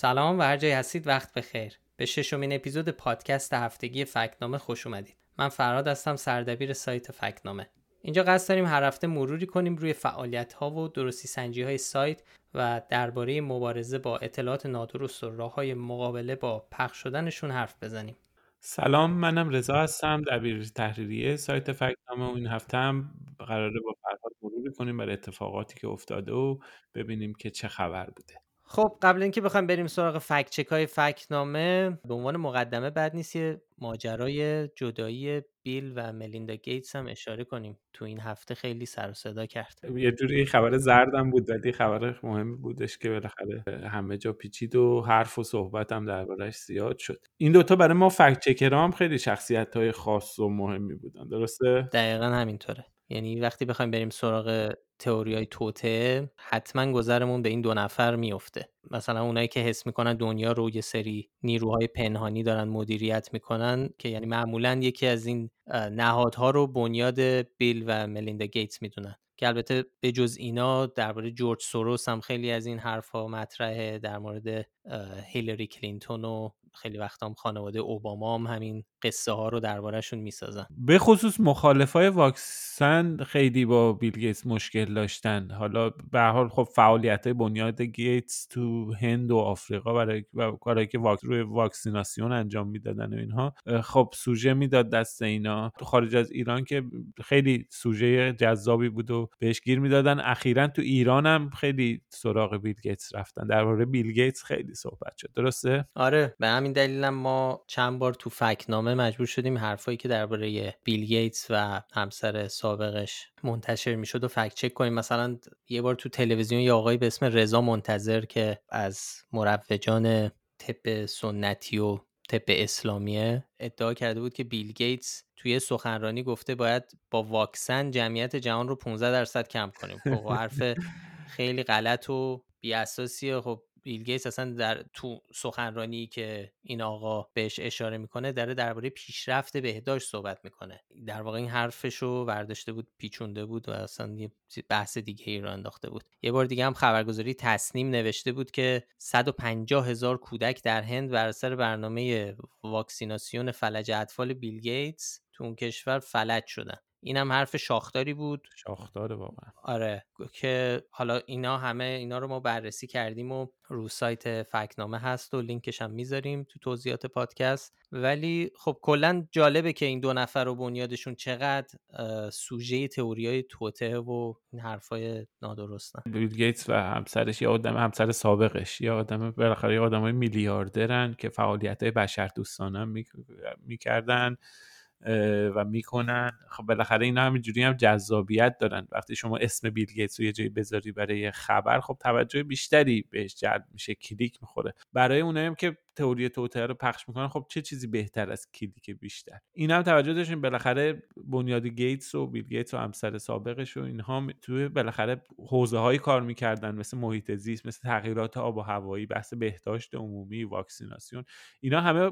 سلام و هر جای هستید وقت بخیر. به ششمین اپیزود پادکست هفتگی فکنامه خوش اومدید. من فراد هستم سردبیر سایت فکنامه. اینجا قصد داریم هر هفته مروری کنیم روی فعالیت ها و درستی سنجی های سایت و درباره مبارزه با اطلاعات نادرست و راه های مقابله با پخش شدنشون حرف بزنیم. سلام منم رضا هستم دبیر تحریریه سایت فکنامه و این هفته هم قراره با فرهاد مروری کنیم برای اتفاقاتی که افتاده و ببینیم که چه خبر بوده. خب قبل اینکه بخوایم بریم سراغ فکت چک های فکنامه به عنوان مقدمه بعد نیست یه ماجرای جدایی بیل و ملیندا گیتس هم اشاره کنیم. تو این هفته خیلی سر و صدا کرد. یه جوری خبر زردم بود ولی خبر مهمی بودش که بالاخره همه جا پیچید و حرف و صحبت هم دربارش زیاد شد. این دوتا برای ما فکت چکرها هم خیلی شخصیت های خاص و مهمی بودن درسته؟ دقیقا همینطوره. یعنی وقتی بخوایم بریم سراغ تئوری های توته حتما گذرمون به این دو نفر میفته مثلا اونایی که حس می‌کنن دنیا رو یه سری نیروهای پنهانی دارن مدیریت می‌کنن که یعنی معمولا یکی از این نهادها رو بنیاد بیل و ملیندا گیتس می‌دونن. که البته به جز اینا درباره جورج سوروس هم خیلی از این حرفها مطرحه در مورد هیلری کلینتون و خیلی وقت هم خانواده اوباما هم همین قصه ها رو دربارهشون می‌سازن. به خصوص مخالفای واکسن خیلی با بیل گیتس مشکل داشتن. حالا به حال خب فعالیت های بنیاد گیتس تو هند و آفریقا برای کارهایی که واک... روی واکسیناسیون انجام می‌دادن و اینها خب سوژه می‌داد دست اینا. تو خارج از ایران که خیلی سوژه جذابی بود و بهش گیر می‌دادن. اخیرا تو ایران هم خیلی سراغ بیل گیتس رفتن. درباره بیل گیتس خیلی صحبت شد. درسته؟ آره به همین دلیلم ما چند بار تو فکنامه مجبور شدیم حرفایی که درباره بیل گیتس و همسر سابقش منتشر می‌شد و فکت چک کنیم. مثلا یه بار تو تلویزیون یه آقایی به اسم رضا منتظر که از مروجان طب سنتی و طب اسلامیه ادعا کرده بود که بیل گیتس توی سخنرانی گفته باید با واکسن جمعیت جهان رو 15 درصد کم کنیم. خب حرف خیلی غلط و بی اساسیه خب بیل گیتس اصلا در تو سخنرانی که این آقا بهش اشاره می‌کنه داره درباره پیشرفت بهداشت صحبت می‌کنه. در واقع این حرفش رو برداشته بود پیچونده بود و اصلا یه بحث دیگه ای رو انداخته بود. یه بار دیگه هم خبرگزاری تصنیم نوشته بود که 150 هزار کودک در هند بر اثر برنامه واکسیناسیون فلج اطفال بیل گیتس تو اون کشور فلج شدن. اینم حرف شاخداری بود. شاخداره واقعا. آره که حالا اینا همه اینا رو ما بررسی کردیم و رو سایت فکنامه هست و لینکش هم می‌ذاریم تو توضیحات پادکست. ولی خب کلا جالبه که این دو نفر و بنیادشون چقدر سوژه تئوری های توته و این حرفای نادرستن. بیل گیتس و همسرش یه آدم همسر سابقش یه آدم بالاخره یه آدم های میلیاردرن که فعالیت های بشر دوستانه می‌کردن. و می‌کنن. خب بالاخره اینا همینجوری هم جذابیت دارن. وقتی شما اسم بیل گیتس رو یه جایی بذاری برای خبر خب توجه بیشتری بهش جلب میشه کلیک می‌خوره. برای اونایی هم که تئوری توطئه رو پخش می‌کنن خب چه چیزی بهتر از کلیک بیشتر؟ این هم توجه داشتیم بالاخره بنیاد گیتس و بیل گیتس و همسر سابقش و اینها توی بالاخره حوزه هایی کار می‌کردن مثل محیط زیست مثل تغییرات آب و هوایی بحث بهداشت عمومی واکسیناسیون. اینا همه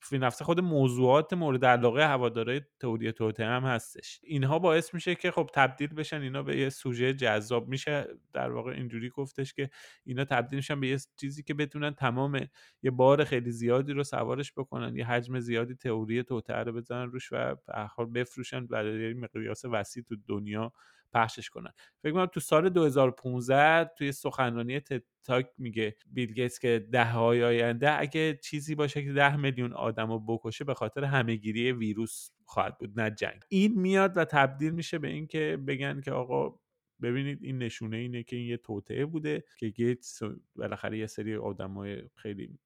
فی نفس خود موضوعات مورد علاقه هوادارهای تئوری توته هم هستش. اینها باعث میشه که خب تبدیل بشن اینا به یه سوژه جذاب. میشه در واقع اینجوری گفتش که اینا تبدیل میشن به یه چیزی که بتونن تمام یه بار خیلی زیادی رو سوارش بکنن یه حجم زیادی تئوری توته رو بزنن روش و به بفروشن برای مقیاس وسیع تو دنیا پخشش کنن. فکر کنم تو سال 2015 توی سخنرانی تاک میگه بیل گیتس که ده های آینده اگه چیزی باشه که ده میلیون آدم رو بکشه به خاطر همهگیری ویروس خواهد بود نه جنگ. این میاد و تبدیل میشه به اینکه بگن که آقا ببینید این نشونه اینه که این یه توطعه بوده که گیتس بالاخره یه سری آدمای خیلی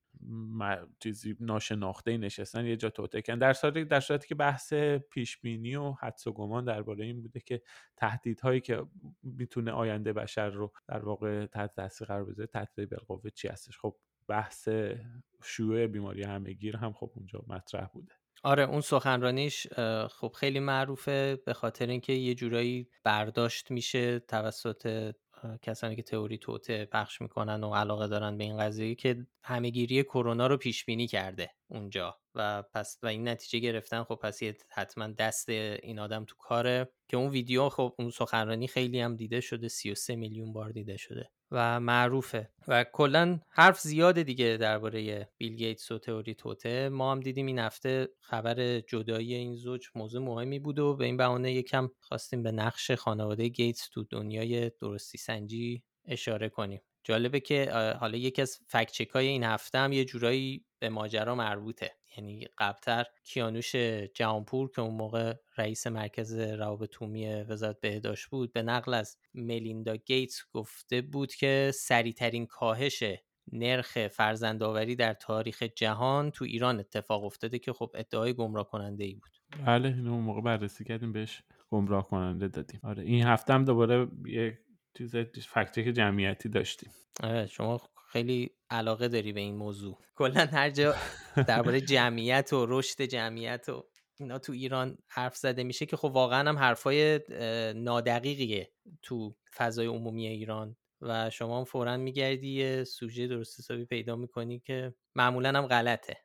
چیزی ناشناخته نشستن یه جا توته کن در صورتی در صورتی که بحث پیش بینی و حدس و گمان درباره این بوده که تهدیدهایی که می‌تونه آینده بشر رو در واقع تحت تاثیر قرار بذاره تهدید بالقوه چی هستش؟ خب بحث شیوع بیماری همهگیر هم خب اونجا مطرح بوده. آره اون سخنرانیش خب خیلی معروفه به خاطر اینکه یه جورایی برداشت میشه توسط کسانی که تئوری توته پخش می‌کنن و علاقه دارن به این قضیه که همهگیری کرونا رو پیش بینی کرده اونجا و پس و این نتیجه گرفتن خب پس حتما دست این آدم تو کاره که اون ویدیو خب اون سخنرانی خیلی هم دیده شده 33 میلیون بار دیده شده. و معروفه. و کلا حرف زیاده دیگه درباره بیل گیتس و تئوری توته. ما هم دیدیم این هفته خبر جدایی این زوج موضوع مهمی بود و به این بهانه یکم خواستیم به نقش خانواده گیتس تو دنیای درستی سنجی اشاره کنیم. جالبه که حالا یکی از فکچک های این هفته هم یه جورایی به ماجرا مربوطه. یعنی قبلتر کیانوش جهانپور که اون موقع رئیس مرکز روابط عمومی وزارت بهداشت بود به نقل از ملیندا گیتس گفته بود که سریعترین کاهش نرخ فرزندآوری در تاریخ جهان تو ایران اتفاق افتاده که خب ادعای گمراه کننده ای بود. بله اینو اون موقع بررسی کردیم بهش گمراه کننده دادیم. آره این هفته هم دوباره یه چیز فکچک جمعیتی داشتیم. آره شما خیلی علاقه داری به این موضوع. کلا هر جا درباره جمعیت و رشد جمعیت و اینا تو ایران حرف زده میشه که خب واقعا هم حرفای نادقیقیه تو فضای عمومی ایران و شما هم فورا میگردی یه سوژه درست حسابی پیدا می‌کنی که معمولا هم غلطه.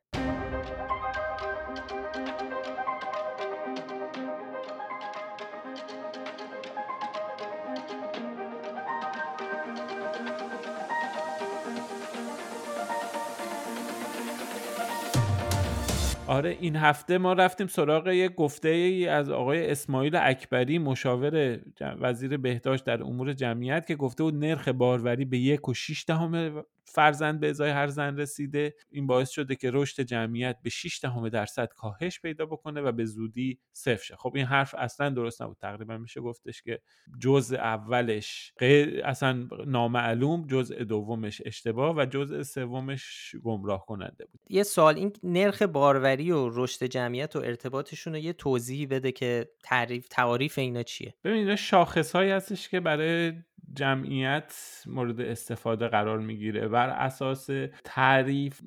آره این هفته ما رفتیم سراغ یه گفته ای از آقای اسماعیل اکبری مشاور وزیر بهداشت در امور جمعیت که گفته بود نرخ باروری به یک و شیش دهم فرزند به ازای هر زن رسیده این باعث شده که رشد جمعیت به 6 دهم درصد کاهش پیدا بکنه و به زودی صفر شه. خب این حرف اصلا درست نبود. تقریبا میشه گفتش که جزء اولش غیر اصلا نامعلوم جزء دومش اشتباه و جزء سومش گمراه کننده بود. یه سوال این نرخ باروری و رشد جمعیت و ارتباطشون رو یه توضیحی بده که تعریف تعاریف اینا چیه؟ ببین اینا شاخص هستش که برای جمعیت مورد استفاده قرار می‌گیره. بر اساس تعریف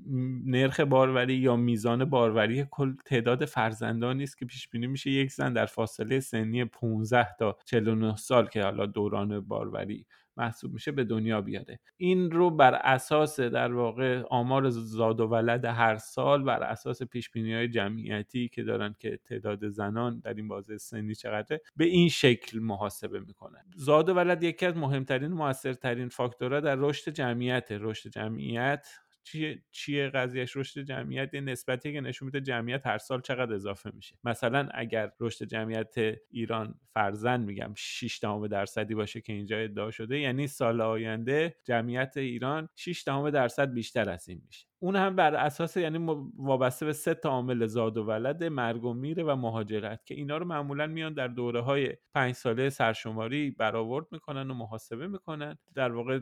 نرخ باروری یا میزان باروری کل تعداد فرزندانی است که پیش بینی میشه یک زن در فاصله سنی 15 تا 49 سال که حالا دوران باروری محسوب میشه به دنیا بیاره. این رو بر اساس در واقع آمار زاد و ولد هر سال بر اساس پیش بینی های جمعیتی که دارن که تعداد زنان در این بازه سنی چقدره به این شکل محاسبه می‌کنن زاد و ولد یکی از مهمترین موثرترین فاکتورها در رشد جمعیت رشد جمعیت چیه چیه قضیهش رشد جمعیت نسبتی که نشون میده جمعیت هر سال چقدر اضافه میشه. مثلا اگر رشد جمعیت ایران فرزند میگم 6 دهم درصدی باشه که اینجا ادعا شده یعنی سال آینده جمعیت ایران 6 دهم درصد بیشتر از این میشه. اون هم بر اساس یعنی وابسته به سه تا عامل زاد و ولد مرگ و میره و مهاجرت که اینا رو معمولا میان در دوره های پنج ساله سرشماری برآورد می‌کنن و محاسبه می‌کنن. در واقع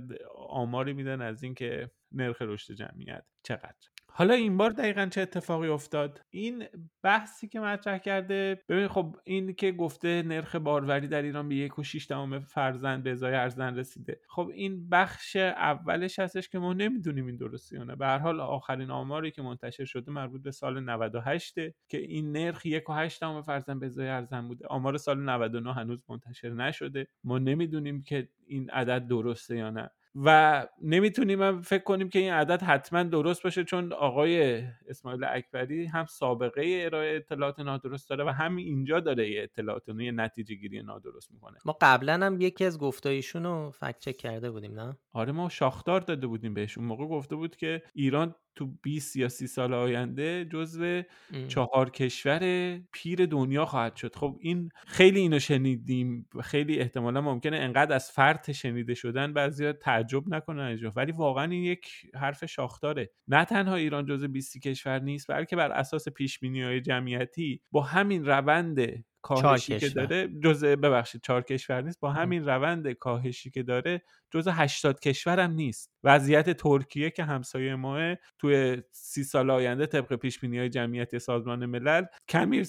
آماری میدن از اینکه نرخ رشد جمعیت چقدر؟ حالا این بار دقیقا چه اتفاقی افتاد؟ این بحثی که مطرح کرده ببین خب این که گفته نرخ باروری در ایران به یک و شیش فرزند به ازای ارزن رسیده. خب این بخش اولش هستش که ما نمی‌دونیم این درسته یا نه. به هر حال آخرین آماری که منتشر شده مربوط به سال 98 که این نرخ یک و هشت فرزند به ازای ارزن بوده. آمار سال 99 هنوز منتشر نشده. ما نمی‌دونیم که این عدد درسته یا نه. و نمی‌تونیم هم فکر کنیم که این عدد حتما درست باشه چون آقای اسماعیل اکبری هم سابقه ارائه اطلاعات نادرست داره و هم اینجا داره یه اطلاعات یه نتیجه گیری نادرست می‌کنه. ما قبلا هم یکی از گفتایشون رو فکت چک کرده بودیم نه؟ آره ما شاخدار داده بودیم بهش. اون موقع گفته بود که ایران تو 20 یا 30 سال آینده جزو چهار کشور پیر دنیا خواهد شد. خب این خیلی اینو شنیدیم. خیلی احتمالا ممکنه انقدر از فرط شنیده شدن بعضیا تعجب نکنن ولی واقعا این یک حرف شاخداره. نه تنها ایران جزو 20 کشور نیست بلکه بر اساس پیش های جمعیتی با همین روند کاهشی که داره جزء ببخشید چهار کشور نیست. با همین روند کاهشی که داره جزء 80 کشور هم نیست. وضعیت ترکیه که همسایه ماه توی سی سال آینده طبق پیش بینی های جمعیت سازمان ملل کمی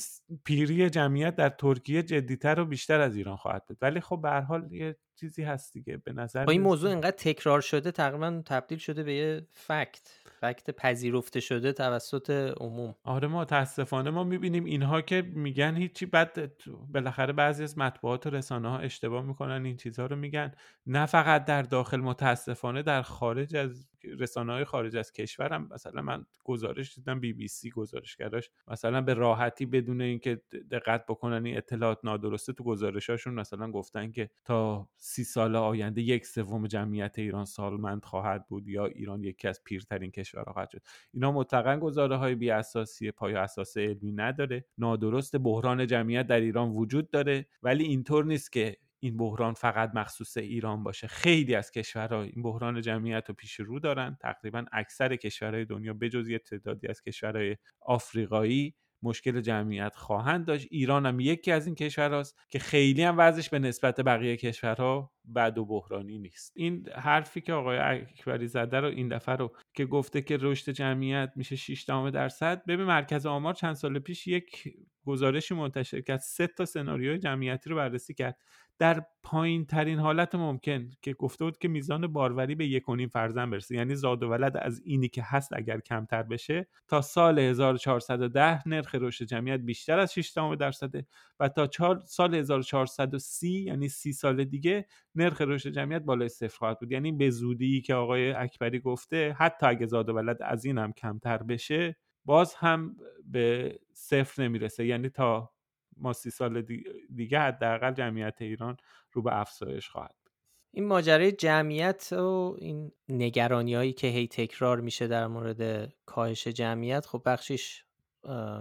پیری جمعیت در ترکیه جدیتر و بیشتر از ایران خواهد بود. ولی خب به هر حال یه چیزی هست دیگه. به نظر با این موضوع اینقدر تکرار شده تقریبا تبدیل شده به یه فکت. فکت پذیرفته شده توسط عموم. آره ما متاسفانه ما می‌بینیم اینها که میگن هیچی بعد بالاخره بعضی از مطبوعات و رسانه ها اشتباه می‌کنن این چیزها رو میگن. نه فقط در داخل متاسفانه در خارج از رسانه های خارج از کشورم مثلا من گزارش دیدم بی بی سی گزارشگراش مثلا به راحتی بدون اینکه دقت بکنن این اطلاعات نادرسته تو گزارشاشون مثلا گفتن که تا سی سال آینده یک سوم جمعیت ایران سالمند خواهد بود یا ایران یکی از پیرترین کشورها خواهد شد. اینا مطلقا گزاره های بی اساسی پای اساس علمی نداره. نادرست بحران جمعیت در ایران وجود داره. ولی اینطور نیست که این بحران فقط مخصوص ایران باشه. خیلی از کشورها این بحران جمعیت رو پیش رو دارن. تقریبا اکثر کشورهای دنیا بجز یه تعدادی از کشورهای آفریقایی مشکل جمعیت خواهند داشت. ایران هم یکی از این کشورهاست که خیلی هم وضعش به نسبت بقیه کشورها بد و بحرانی نیست. این حرفی که آقای اکبری زده رو این دفعه رو که گفته که رشد جمعیت میشه 6 درصد. ببین مرکز آمار چند سال پیش یک گزارشی منتشر کرد. سه تا سناریوی جمعیتی رو بررسی کرد. در پایین ترین حالت ممکن که گفته بود که میزان باروری به یک و فرزند برسه. یعنی زاد و ولد از اینی که هست اگر کمتر بشه تا سال 1410 نرخ رشد جمعیت بیشتر از 6 درصده و تا سال 1430 یعنی 30 سال دیگه نرخ رشد جمعیت بالای صفر خواهد بود. یعنی به زودی که آقای اکبری گفته حتی اگه زاد و ولد از این هم کمتر بشه باز هم به صفر نمی‌رسه. یعنی تا ما سی سال دیگه حداقل جمعیت ایران رو به افزایش خواهد این ماجرای جمعیت و این نگرانی هایی که هی تکرار میشه در مورد کاهش جمعیت خب بخشش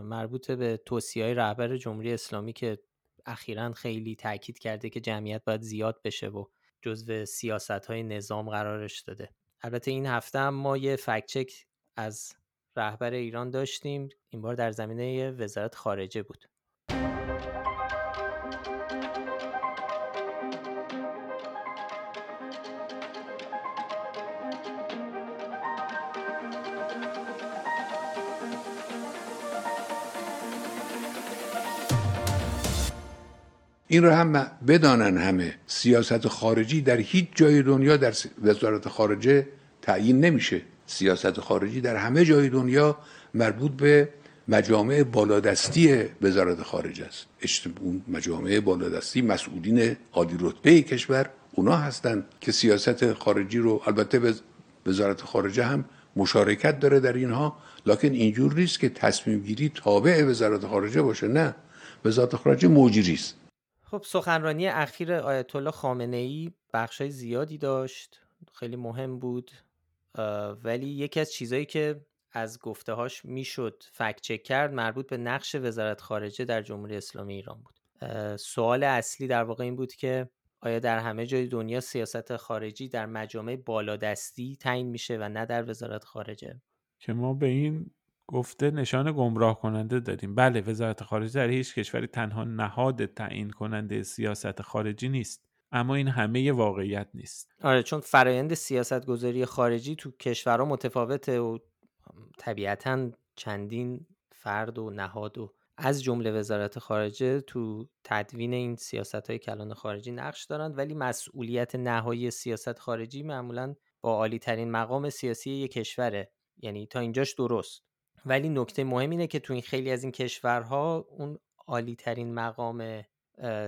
مربوط به توصیه های رهبر جمهوری اسلامی که اخیرا خیلی تاکید کرده که جمعیت باید زیاد بشه و جزو سیاست های نظام قرارش داده. البته این هفته هم ما یه فکچک از رهبر ایران داشتیم این بار در زمینه وزارت خارجه بود. این رو هم بدانن همه. سیاست خارجی در هیچ جای دنیا در وزارت خارجه تعیین نمیشه. سیاست خارجی در همه جای دنیا مربوط به مجامع بالادستی وزارت خارجه است. اون مجامع بالادستی مسئولین عالی رتبه کشور اونا هستند که سیاست خارجی رو البته وزارت خارجه هم مشارکت داره در اینها لکن اینجور نیست که تصمیم گیری تابع وزارت خارجه باشه. نه. وزارت خارجه موجری است. خب سخنرانی اخیر آیت الله خامنه ای بخشای زیادی داشت خیلی مهم بود ولی یکی از چیزهایی که از گفتههاش می‌شد فکت چک کرد مربوط به نقش وزارت خارجه در جمهوری اسلامی ایران بود. سوال اصلی در واقع این بود که آیا در همه جای دنیا سیاست خارجی در مجامع بالادستی تعیین میشه و نه در وزارت خارجه؟ که ما به این گفته نشان گمراه کننده داریم بله وزارت خارجه در هیچ کشوری تنها نهاد تعیین کننده سیاست خارجی نیست اما این همه واقعیت نیست. آره چون فرایند سیاست گذاری خارجی تو کشورها متفاوته و طبیعتا چندین فرد و نهاد و از جمله وزارت خارجه تو تدوین این سیاست های کلان خارجی نقش دارند ولی مسئولیت نهایی سیاست خارجی معمولا با عالی ترین مقام سیاسی یک کشوره. یعنی تا اینجاش درست. ولی نکته مهم اینه که تو این خیلی از این کشورها اون عالی ترین مقام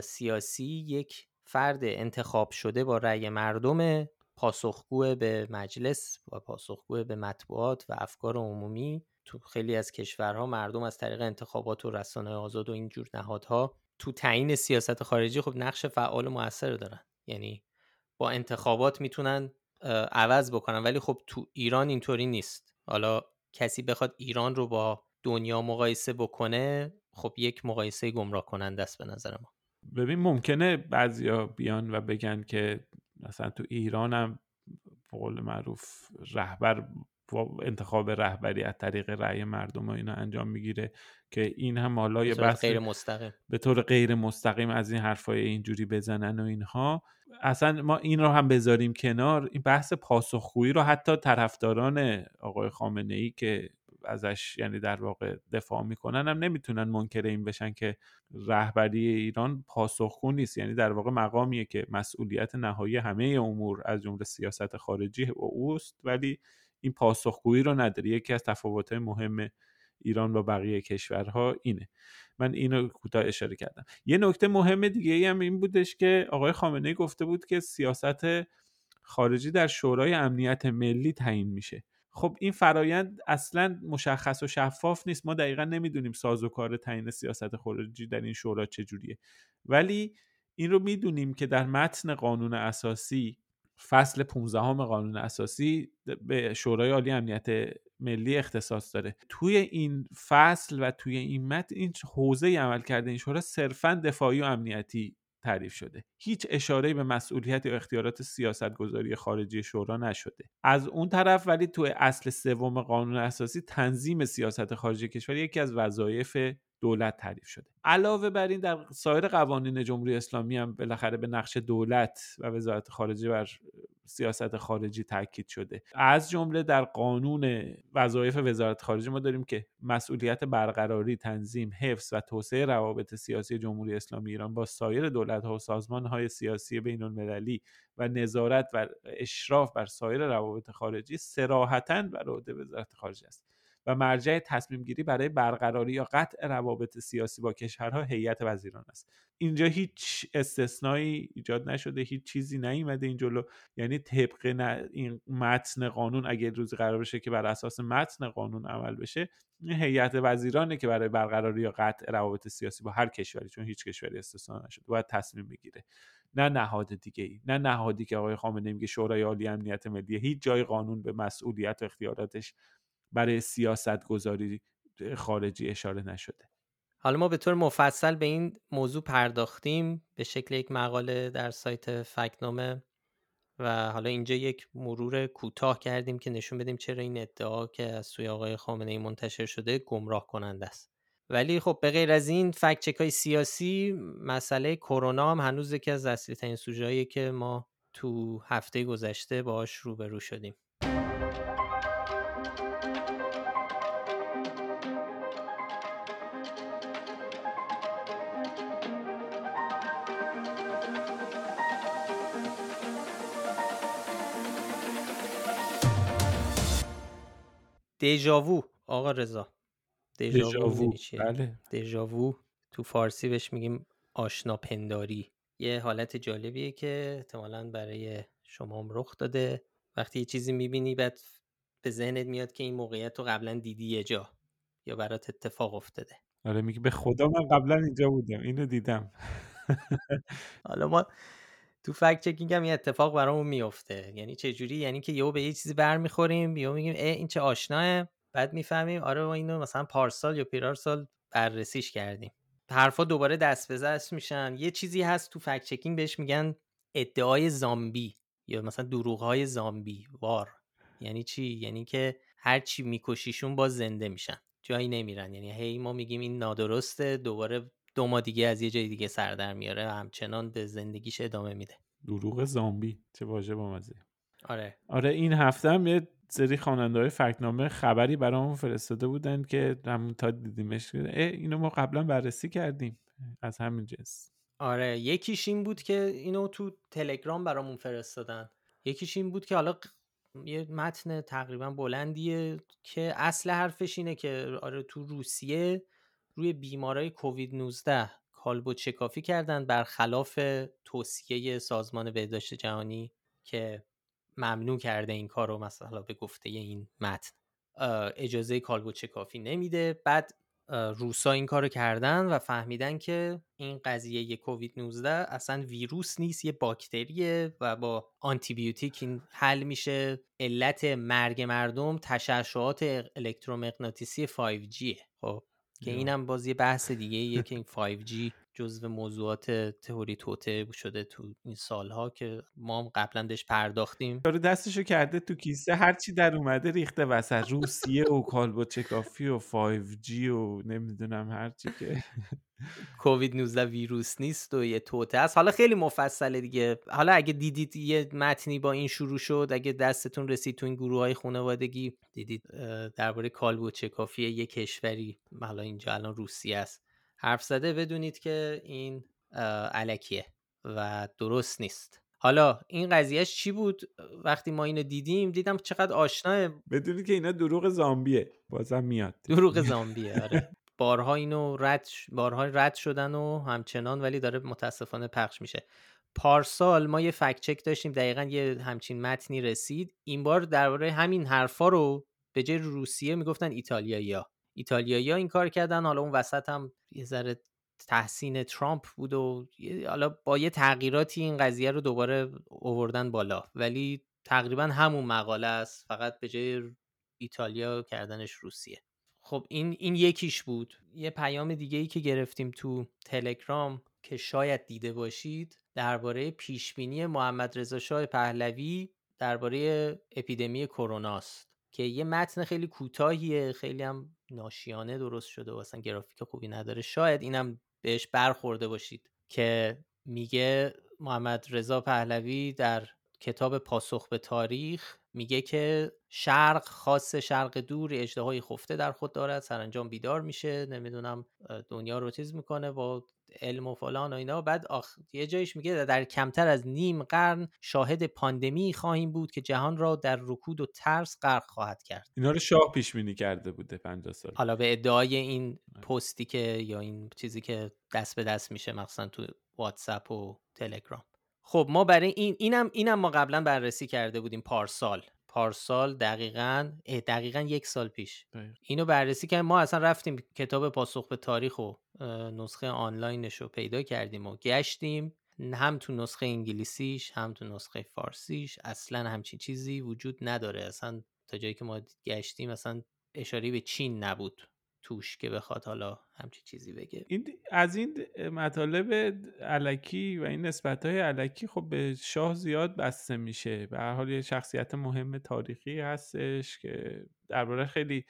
سیاسی یک فرد انتخاب شده با رأی مردم پاسخگو به مجلس و پاسخگو به مطبوعات و افکار عمومی. تو خیلی از کشورها مردم از طریق انتخابات و رسانه آزاد و اینجور نهادها تو تعیین سیاست خارجی خب نقش فعال و موثر دارن. یعنی با انتخابات می‌تونن عوض بکنن. ولی خب تو ایران اینطوری نیست. حالا کسی بخواد ایران رو با دنیا مقایسه بکنه خب یک مقایسه گمراه کننده است به نظر ما. ببین ممکنه بعضیا بیان و بگن که مثلا تو ایران هم قول معروف رهبر انتخاب رهبری از طریق رأی مردم و اینا انجام می‌گیره که این هم حالا یه بحث غیر مستقیم. به طور غیر مستقیم از این حرفای اینجوری بزنن و اینها. اصلا ما این رو هم بذاریم کنار. این بحث پاسخگویی رو حتی طرفداران آقای خامنه ای که ازش یعنی در واقع دفاع می‌کنن هم نمی‌تونن منکر این بشن که رهبری ایران پاسخگو نیست. یعنی در واقع مقامیه که مسئولیت نهایی همه امور از جمله سیاست خارجی و اوست. ولی این پاسخگویی رو نداره یکی از تفاوت‌های مهم ایران با بقیه کشورها اینه. من اینو کوتاه اشاره کردم. یه نکته مهم دیگه ای هم این بودش که آقای خامنه گفته بود که سیاست خارجی در شورای امنیت ملی تعیین میشه. خب این فرایند اصلا مشخص و شفاف نیست. ما دقیقا نمی‌دونیم سازوکار تعیین سیاست خارجی در این شورا چجوریه. ولی این رو می‌دونیم که در متن قانون اساسی فصل 15 قانون اساسی به شورای عالی امنیت ملی اختصاص داره. توی این فصل و توی این متن این حوزه عمل کرده این شورا صرفا دفاعی و امنیتی تعریف شده. هیچ اشاره به مسئولیت یا اختیارات سیاستگذاری خارجی شورا نشده. از اون طرف ولی تو اصل سوم قانون اساسی تنظیم سیاست خارجی کشور یکی از وظایف دولت تعریف شده. علاوه بر این در سایر قوانین جمهوری اسلامی هم بالاخره به نقش دولت و وزارت خارجه بر سیاست خارجی تاکید شده. از جمله در قانون وظایف وزارت خارجه ما داریم که مسئولیت برقراری تنظیم حفظ و توسعه روابط سیاسی جمهوری اسلامی ایران با سایر دولت ها و سازمان های سیاسی بین المللی و نظارت و اشراف بر سایر روابط خارجی سراحتا بر عهده وزارت خارجه است. و مرجع تصمیم گیری برای برقراری یا قطع روابط سیاسی با کشورها هیئت وزیران است. اینجا هیچ استثنایی ایجاد نشده هیچ چیزی نیومده این جلو. یعنی طبق این متن قانون اگر روزی قرار بشه که بر اساس متن قانون عمل بشه هیئت وزیرانه که برای برقراری یا قطع روابط سیاسی با هر کشوری چون هیچ کشوری استثنا نشده باید تصمیم بگیره. نه نهاد دیگه ای نه نهادی که آقای خامنه میگه شورای عالی امنیت ملی هیچ جای قانون به مسئولیت و اختیاراتش برای سیاست گذاری خارجی اشاره نشده. حالا ما به طور مفصل به این موضوع پرداختیم به شکل یک مقاله در سایت فکنامه و حالا اینجا یک مرور کوتاه کردیم که نشون بدیم چرا این ادعا که از سوی آقای خامنه ای منتشر شده گمراه کننده است. ولی خب به غیر از این فکت های سیاسی مسئله کرونا هم هنوز یکی از اصلی ترین سوژه‌ای که ما تو هفته گذشته باهاش روبرو شدیم. دژاوو آقا رضا دژاوو بله. دژاوو تو فارسی بهش میگیم آشنا پنداری یه حالت جالبیه که احتمالا برای شما هم رخ داده. وقتی یه چیزی می‌بینی بعد به ذهنت میاد که این موقعیت رو قبلا دیدی یه جا یا برات اتفاق افتاده. آره میگه به خدا من قبلا اینجا بودم. اینو دیدم. حالا ما تو فکت چکینگ هم این اتفاق برامون میفته یعنی چه جوری یعنی که یهو به یه چیزی برمیخوریم یا میگیم ای این چه آشناه بعد می‌فهمیم آره ما اینو مثلا پارسال یا پیرارسال بررسیش کردیم. حرفا دوباره دست به دست میشن. یه چیزی هست تو فکت چکینگ بهش میگن ادعای زامبی یا مثلا دروغ های زامبی. وار. یعنی چی؟ یعنی که هر چی میکشیشون باز زنده میشن. جایی نمیرن. یعنی هی ما میگیم این نادرسته دوباره دو ماه دیگه از یه جای دیگه سر در میاره همچنان به زندگیش ادامه میده. دروغ زامبی. چه واژه بامزه. آره. آره این هفته هم یه سری خواننده های فکنامه خبری برامون فرستاده بودن که همون تا دیدیمش اینو ما قبلا بررسی کردیم از همین جنس. آره یکیش این بود که اینو تو تلگرام برامون فرستادن. یکیش این بود که حالا یه متن تقریبا بلندیه که اصل حرفش اینه که آره تو روسیه روی بیمارای کووید 19 کالبد شکافی کردن برخلاف توصیه سازمان بهداشت جهانی که ممنوع کرده این کار رو مثلا به گفته این متن اجازه کالبد شکافی نمیده. بعد روسا این کارو کردن و فهمیدن که این قضیه کووید 19 اصلا ویروس نیست یه باکتریه و با آنتیبیوتیک این حل میشه. علت مرگ مردم تشعشعات الکترومغناطیسی 5G خب که اینم باز یه بحث دیگه یه که این 5G جزو موضوعات تئوری توته شده تو این سالها که ما هم قبلا بهش پرداختیم. داره دستشو کرده تو کیسه هرچی در اومده ریخته وسط. روسیه و کالبد چکافی و 5G و نمی‌دونم هرچی که. کووید 19 ویروس نیست و یه توته است. حالا خیلی مفصله دیگه. حالا اگه دیدید یه متنی با این شروع شد اگه دستتون رسید تو این گروه های خانوادگی دیدید درباره کالبد چکافی یه کشوری حالا اینجا الان روسیه است. حرف زده بدونید که این علکیه و درست نیست. حالا این قضیهش چی بود؟ وقتی ما اینو دیدیم دیدم چقدر آشناه بدونید که اینا دروغ زامبیه. بازم میاد. دروغ زامبیه آره. بارها اینو رد بارها رد شدن و همچنان ولی داره متاسفانه پخش میشه. پارسال ما یه فکت چک داشتیم دقیقا یه همچین متنی رسید. این بار درباره همین حرفا رو به جای روسیه می‌گفتن ایتالیایی ها ایتالیایی ها این کار کردن. حالا اون وسط هم یه ذره تحسین ترامپ بود و حالا با یه تغییراتی این قضیه رو دوباره اووردن بالا. ولی تقریبا همون مقاله است. فقط به جای ایتالیا کردنش روسیه. خب این این یکیش بود. یه پیام دیگه ای که گرفتیم تو تلگرام که شاید دیده باشید درباره پیشبینی محمد رضا شاه پهلوی درباره اپیدمی کرونا است. که یه متن خیلی کوتاهیه خیلی هم ناشیانه درست شده و اصلا گرافیک خوبی نداره. شاید اینم بهش برخورده باشید که میگه محمد رضا پهلوی در کتاب پاسخ به تاریخ میگه که شرق خاص شرق دور اجدهای خفته در خود دارد سرانجام بیدار میشه نمی‌دونم دنیا رو چیز می‌کنه با علم و فلان و اینا. بعد آخ... یه جایش میگه در کمتر از نیم قرن شاهد پاندمی خواهیم بود که جهان را در رکود و ترس غرق خواهد کرد. اینا رو شاه پیش بینی کرده بوده 50 سال حالا به ادعای این پستی که یا این چیزی که دست به دست میشه مثلا تو واتساپ و تلگرام. خب ما برای این اینم اینم ما قبلا بررسی کرده بودیم پارسال. پارسال دقیقا دقیقا یک سال پیش. اینو بررسی کردیم. ما اصلا رفتیم کتاب پاسخ به تاریخ و نسخه آنلاینش رو پیدا کردیم و گشتیم. هم تو نسخه انگلیسیش هم تو نسخه فارسیش. اصلا همچین چیزی وجود نداره. اصلا تا جایی که ما گشتیم اصلا اشاره به چین نبود توش که بخواد حالا همچی چیزی بگه. این از این مطالب علکی و این نسبت های علکی خب به شاه زیاد بسته میشه. به هر حال یه شخصیت مهم تاریخی هستش که درباره خیلی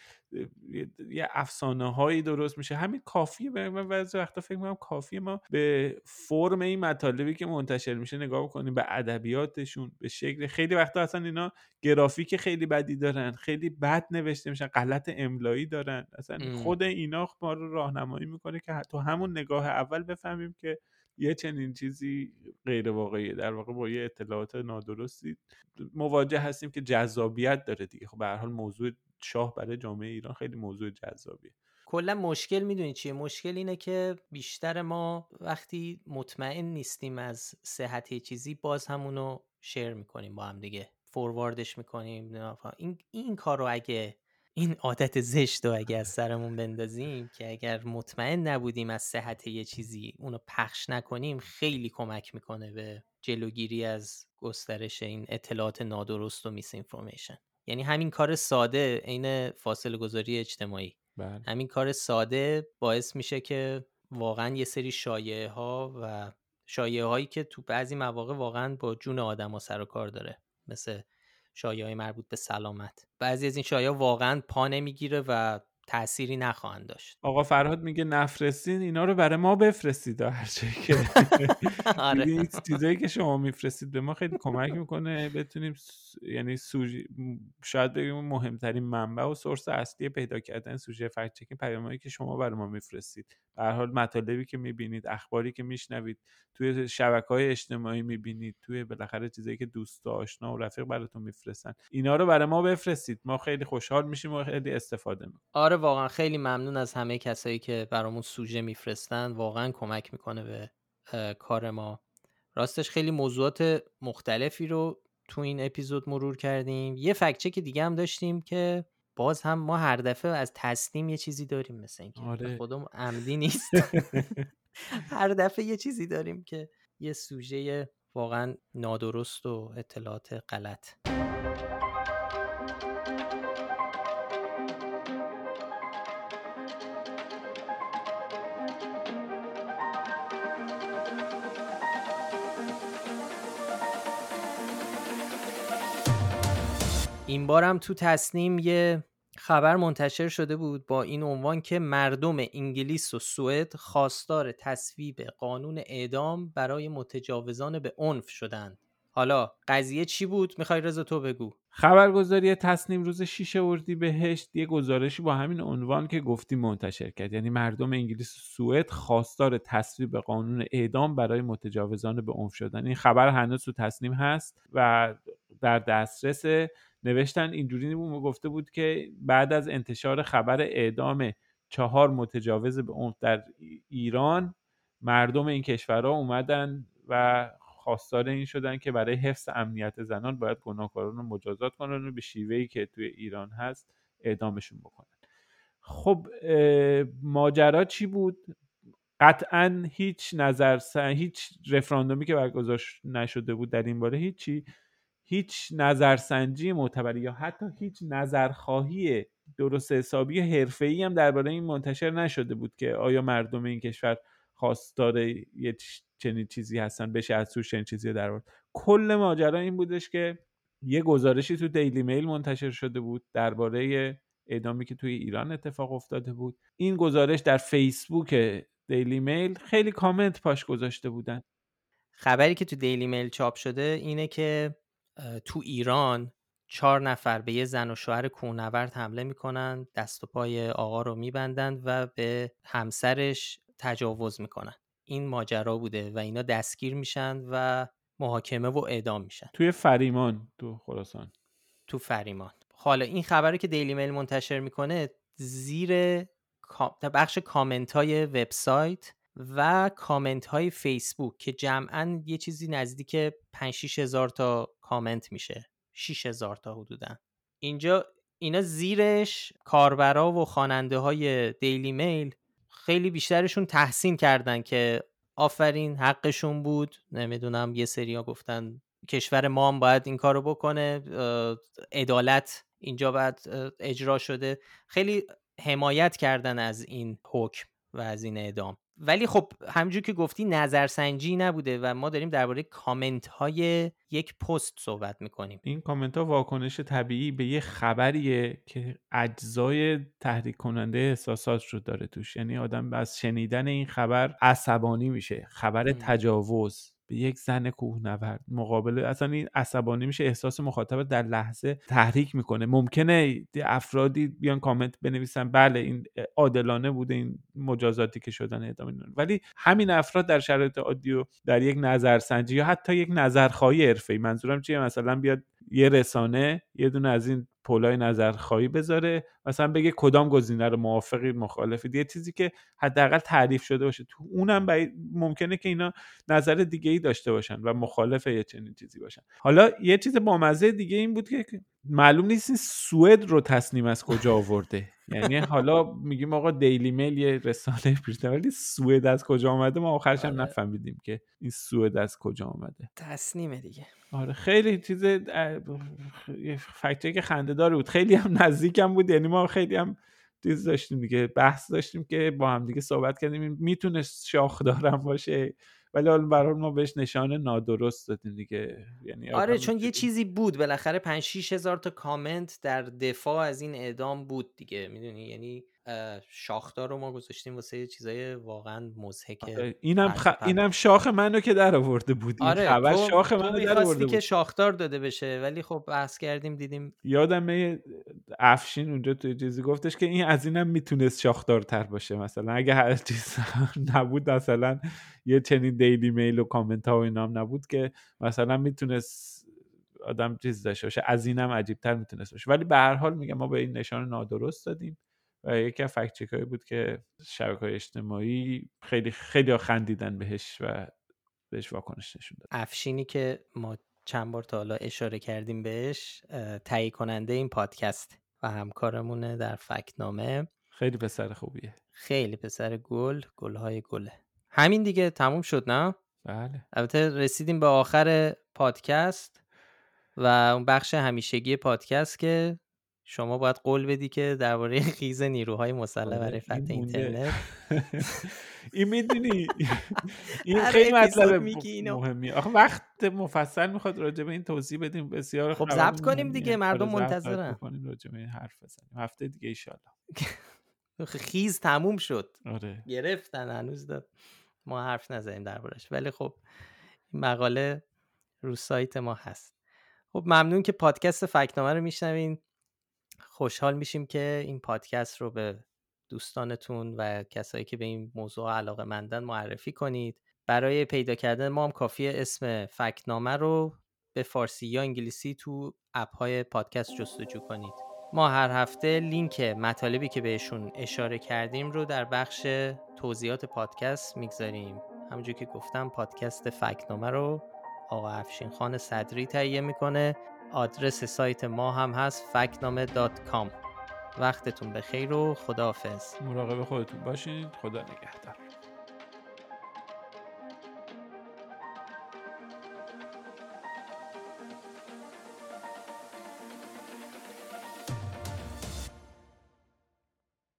یه افسانه هایی درست میشه. همین کافیه. من بعضی وقتا فکر می‌کنم کافیه ما به فرم این مطالبی که منتشر میشه نگاه کنیم به ادبیاتشون به شکل خیلی وقتا اصلا اینا گرافیک خیلی بدی دارن خیلی بد نوشته میشن غلط املایی دارن. اصلا خود اینا ما رو راهنمایی می‌کنه که تو همون نگاه اول بفهمیم که یه چنین چیزی غیر واقعیه در واقع با یه اطلاعات نادرستی مواجه هستیم که جذابیت داره دیگه. خب به هر حال موضوع شاه برای جامعه ایران خیلی موضوع جذابیه. کلا مشکل می‌دونید چیه؟ مشکل اینه که بیشتر ما وقتی مطمئن نیستیم از صحت چیزی باز همونو شیر می‌کنیم با هم دیگه. فورواردش می‌کنیم این این کار رو اگه این عادت زشت رو اگه از سرمون بندازیم که اگر مطمئن نبودیم از صحت یه چیزی اونو پخش نکنیم خیلی کمک می‌کنه به جلوگیری از گسترش این اطلاعات نادرست و میس اینفورمیشن یعنی همین کار ساده عین فاصله گذاری اجتماعی. بله. همین کار ساده باعث میشه که واقعا یه سری شایعه ها و شایعه هایی که تو بعضی مواقع واقعا با جون آدم ها سر و کار داره. مثل شایعه مربوط به سلامت. بعضی از این شایعه واقعا پا نمی‌گیره و تأثیری نخواهند داشت. آقا فرهاد میگه نفرستین اینا رو برای ما بفرستید هرچه که. آره. این چیزایی که شما میفرستید به ما خیلی کمک می‌کنه بتونیم یعنی سوژه شاید بگیم مهمترین منبع و سورس اصلی پیدا کردن سوژه فکت چکینگ پیامایی که شما برای ما میفرستید. به حال مطالبی که می‌بینید اخباری که میشنوید توی شبکه های اجتماعی می‌بینید توی بالاخره چیزایی که دوست آشنا و رفیق براتون میفرستن اینا رو برای ما بفرستید. ما خیلی خوشحال میشیم و خیلی استفاده می‌کنیم. آره واقعا خیلی ممنون از همه کسایی که برامون سوژه میفرستن. واقعا کمک می‌کنه به کار ما. راستش خیلی موضوعات مختلفی رو تو این اپیزود مرور کردیم. یه فکچه که دیگه هم داشتیم که باز هم ما هر دفعه از تصمیم یه چیزی داریم مثل اینکه آره. خودم عمدی نیست. هر دفعه یه چیزی داریم که یه سوژه واقعا نادرست و اطلاعات غلط. این بارم تو تصنیم یه خبر منتشر شده بود با این عنوان که مردم انگلیس و سوئد خواستار تصویب قانون اعدام برای متجاوزان به عنف شدند. حالا قضیه چی بود؟ می‌خوای رضا تو بگو. خبرگزاری تصنیم روز 6 اردیبهشت یه گزارشی با همین عنوان که گفتی منتشر کرد یعنی مردم انگلیس و سوئد خواستار تصویب قانون اعدام برای متجاوزان به عنف شدن این خبر هنوز تو تصنیم هست و در دسترس نوشتن اینجوری گفته بود که بعد از انتشار خبر اعدام چهار متجاوز به عنف در ایران مردم این کشورها اومدن و خواستار این شدن که برای حفظ امنیت زنان باید گناهکاران رو مجازات کنن و به شیوهی که توی ایران هست اعدامشون بکنن. خب ماجرا چی بود؟ قطعا هیچ نظر هیچ رفراندومی که برگزار نشده بود در این باره هیچی. هیچ نظرسنجی معتبری یا حتی هیچ نظرخواهی درست حسابی حرفه‌ای هم درباره این منتشر نشده بود که آیا مردم این کشور خواستار یه چنین چیزی هستن بشه از توش چنین چیزی در کل ماجرا این بودش که یه گزارشی تو دیلی میل منتشر شده بود درباره اعدامی که توی ایران اتفاق افتاده بود. این گزارش در فیسبوک دیلی میل خیلی کامنت پاش گذاشته بودن. خبری که تو دیلی میل چاپ شده اینه که تو ایران چهار نفر به یه زن و شوهر کوهنورد حمله می‌کنن دست و پای آقا رو میبندند و به همسرش تجاوز می‌کنن. این ماجرا بوده و اینا دستگیر میشن و محاکمه و اعدام میشن. توی فریمان تو خراسان. تو فریمان. حالا این خبری که دیلی میل منتشر می‌کنه زیر بخش کامنت های وبسایت و کامنت های فیسبوک که جمعا یه چیزی نزدیک 5 6 هزار تا کامنت میشه. 6 هزار تا حدودا. اینجا اینا زیرش کاربرا و خواننده های دیلی میل خیلی بیشترشون تحسین کردن که آفرین حقشون بود. نمی‌دونم یه سریا گفتن کشور ما هم باید این کارو بکنه. عدالت اینجا باید اجرا شده. خیلی حمایت کردن از این حکم و از این اعدام. ولی خب همونجور که گفتی نظرسنجی نبوده و ما داریم درباره کامنت های یک پست صحبت می‌کنیم. این کامنت ها واکنش طبیعی به یه خبریه که اجزای تحریک کننده احساسات رو داره توش. یعنی آدم از شنیدن این خبر عصبانی میشه. خبر تجاوز. به یک زن کوهنورد. مقابل اصلا این عصبانی میشه احساس مخاطب در لحظه تحریک می‌کنه. ممکنه افرادی بیان کامنت بنویسن بله این عادلانه بوده این مجازاتی که شدن ادامه ولی همین افراد در شرایط عادی و در یک نظرسنجی یا حتی یک نظرخواهی حرفه‌ای. منظورم چیه؟ مثلا بیاد یه رسانه یه دونه از این پولای نظرخواهی بذاره مثلا بگه کدام گزینه رو موافقید مخالفید. یه چیزی که حداقل تعریف شده باشه. تو اونم ممکنه که اینا نظر دیگه ای داشته باشن و مخالف یه چنین چیزی باشن. حالا یه چیز بامزه دیگه این بود که معلوم نیست این سوئد رو تصنیم از کجا آورده. یعنی حالا میگیم آقا دیلی میل یه رسانه بریتانیا ولی سوئد از کجا آمده؟ ما آخرش هم آره. نفهمیدیم که این سوئد از کجا آمده. تصنیمه دیگه. آره خیلی چیز فکته که خنده داره بود. خیلی هم نزدیکم بود. یعنی ما خیلی هم چیز داشتیم دیگه بحث داشتیم که با هم دیگه صحبت کردیم. می‌تونه شاخ دارم باشه. ولی حالا برای ما بهش نشانه نادرست دادیم دیگه. یعنی آره چون یه چیزی بود. بالاخره 5 6 هزار تا کامنت در دفاع از این اعدام بود دیگه. می‌دونی؟ یعنی شاخدار رو ما گذاشتیم واسه چیزای واقعا مضحک آره اینم خ... اینم شاخ منو که در آورده بود این آره خبر شاخ منو در آورده بود که شاخدار داده بشه ولی خب بحث کردیم دیدیم یادم افشین اونجا توی چیزی گفتش که این از اینم می‌تونست شاخدارتر باشه. مثلا اگه هر چیز نبود مثلا یه چنین دیلی میل و کامنت ها و اینا هم نبود که مثلا می‌تونست آدم چیز داشته باشه. از اینم عجیبتر می‌تونست باشه. ولی به هر حال میگم ما به این نشان نادرست دادیم. و یکی از فکت بود که شبکه های اجتماعی خیلی خیلی خندیدن بهش و بهش واکنش نشون داد افشینی که ما چند بار تا حالا اشاره کردیم بهش تهیه کننده این پادکست و همکارمونه در فکتنامه خیلی پسر خوبیه. خیلی پسر گل گلهای گله. همین دیگه تموم شد نه؟ بله. البته رسیدیم به آخر پادکست و اون بخش همیشگی پادکست که شما باید قول بدی که درباره خیز نیروهای مسلح آره، برای فتح اینترنت این می‌دونی؟ این خیلی مطلب مهمی. آخه وقت مفصل می‌خواد راجع به این توضیح بدیم. بسیار خب ضبط کنیم دیگه مردم آره، منتظرن. کنیم راجع به این حرف بزنیم. هفته دیگه ایشالله خیز تموم شد. آره. گرفتن هنوز داد. ما حرف نزنیم دربارش. ولی خب این مقاله رو سایت ما هست. خب ممنون که پادکست فکنامه رو میشنوین. خوشحال میشیم که این پادکست رو به دوستانتون و کسایی که به این موضوع علاقه مندن معرفی کنید. برای پیدا کردن ما هم کافیه اسم فکنامه رو به فارسی یا انگلیسی تو اپ های پادکست جستجو کنید. ما هر هفته لینک مطالبی که بهشون اشاره کردیم رو در بخش توضیحات پادکست می‌گذاریم. همونجور که گفتم پادکست فکنامه رو آقا افشین خان صدری تهیه می‌کنه. آدرس سایت ما هم هست فکنامه وقتتون بخیر و خداحافظ. مراقب خودتون باشید. خدا نگهدار.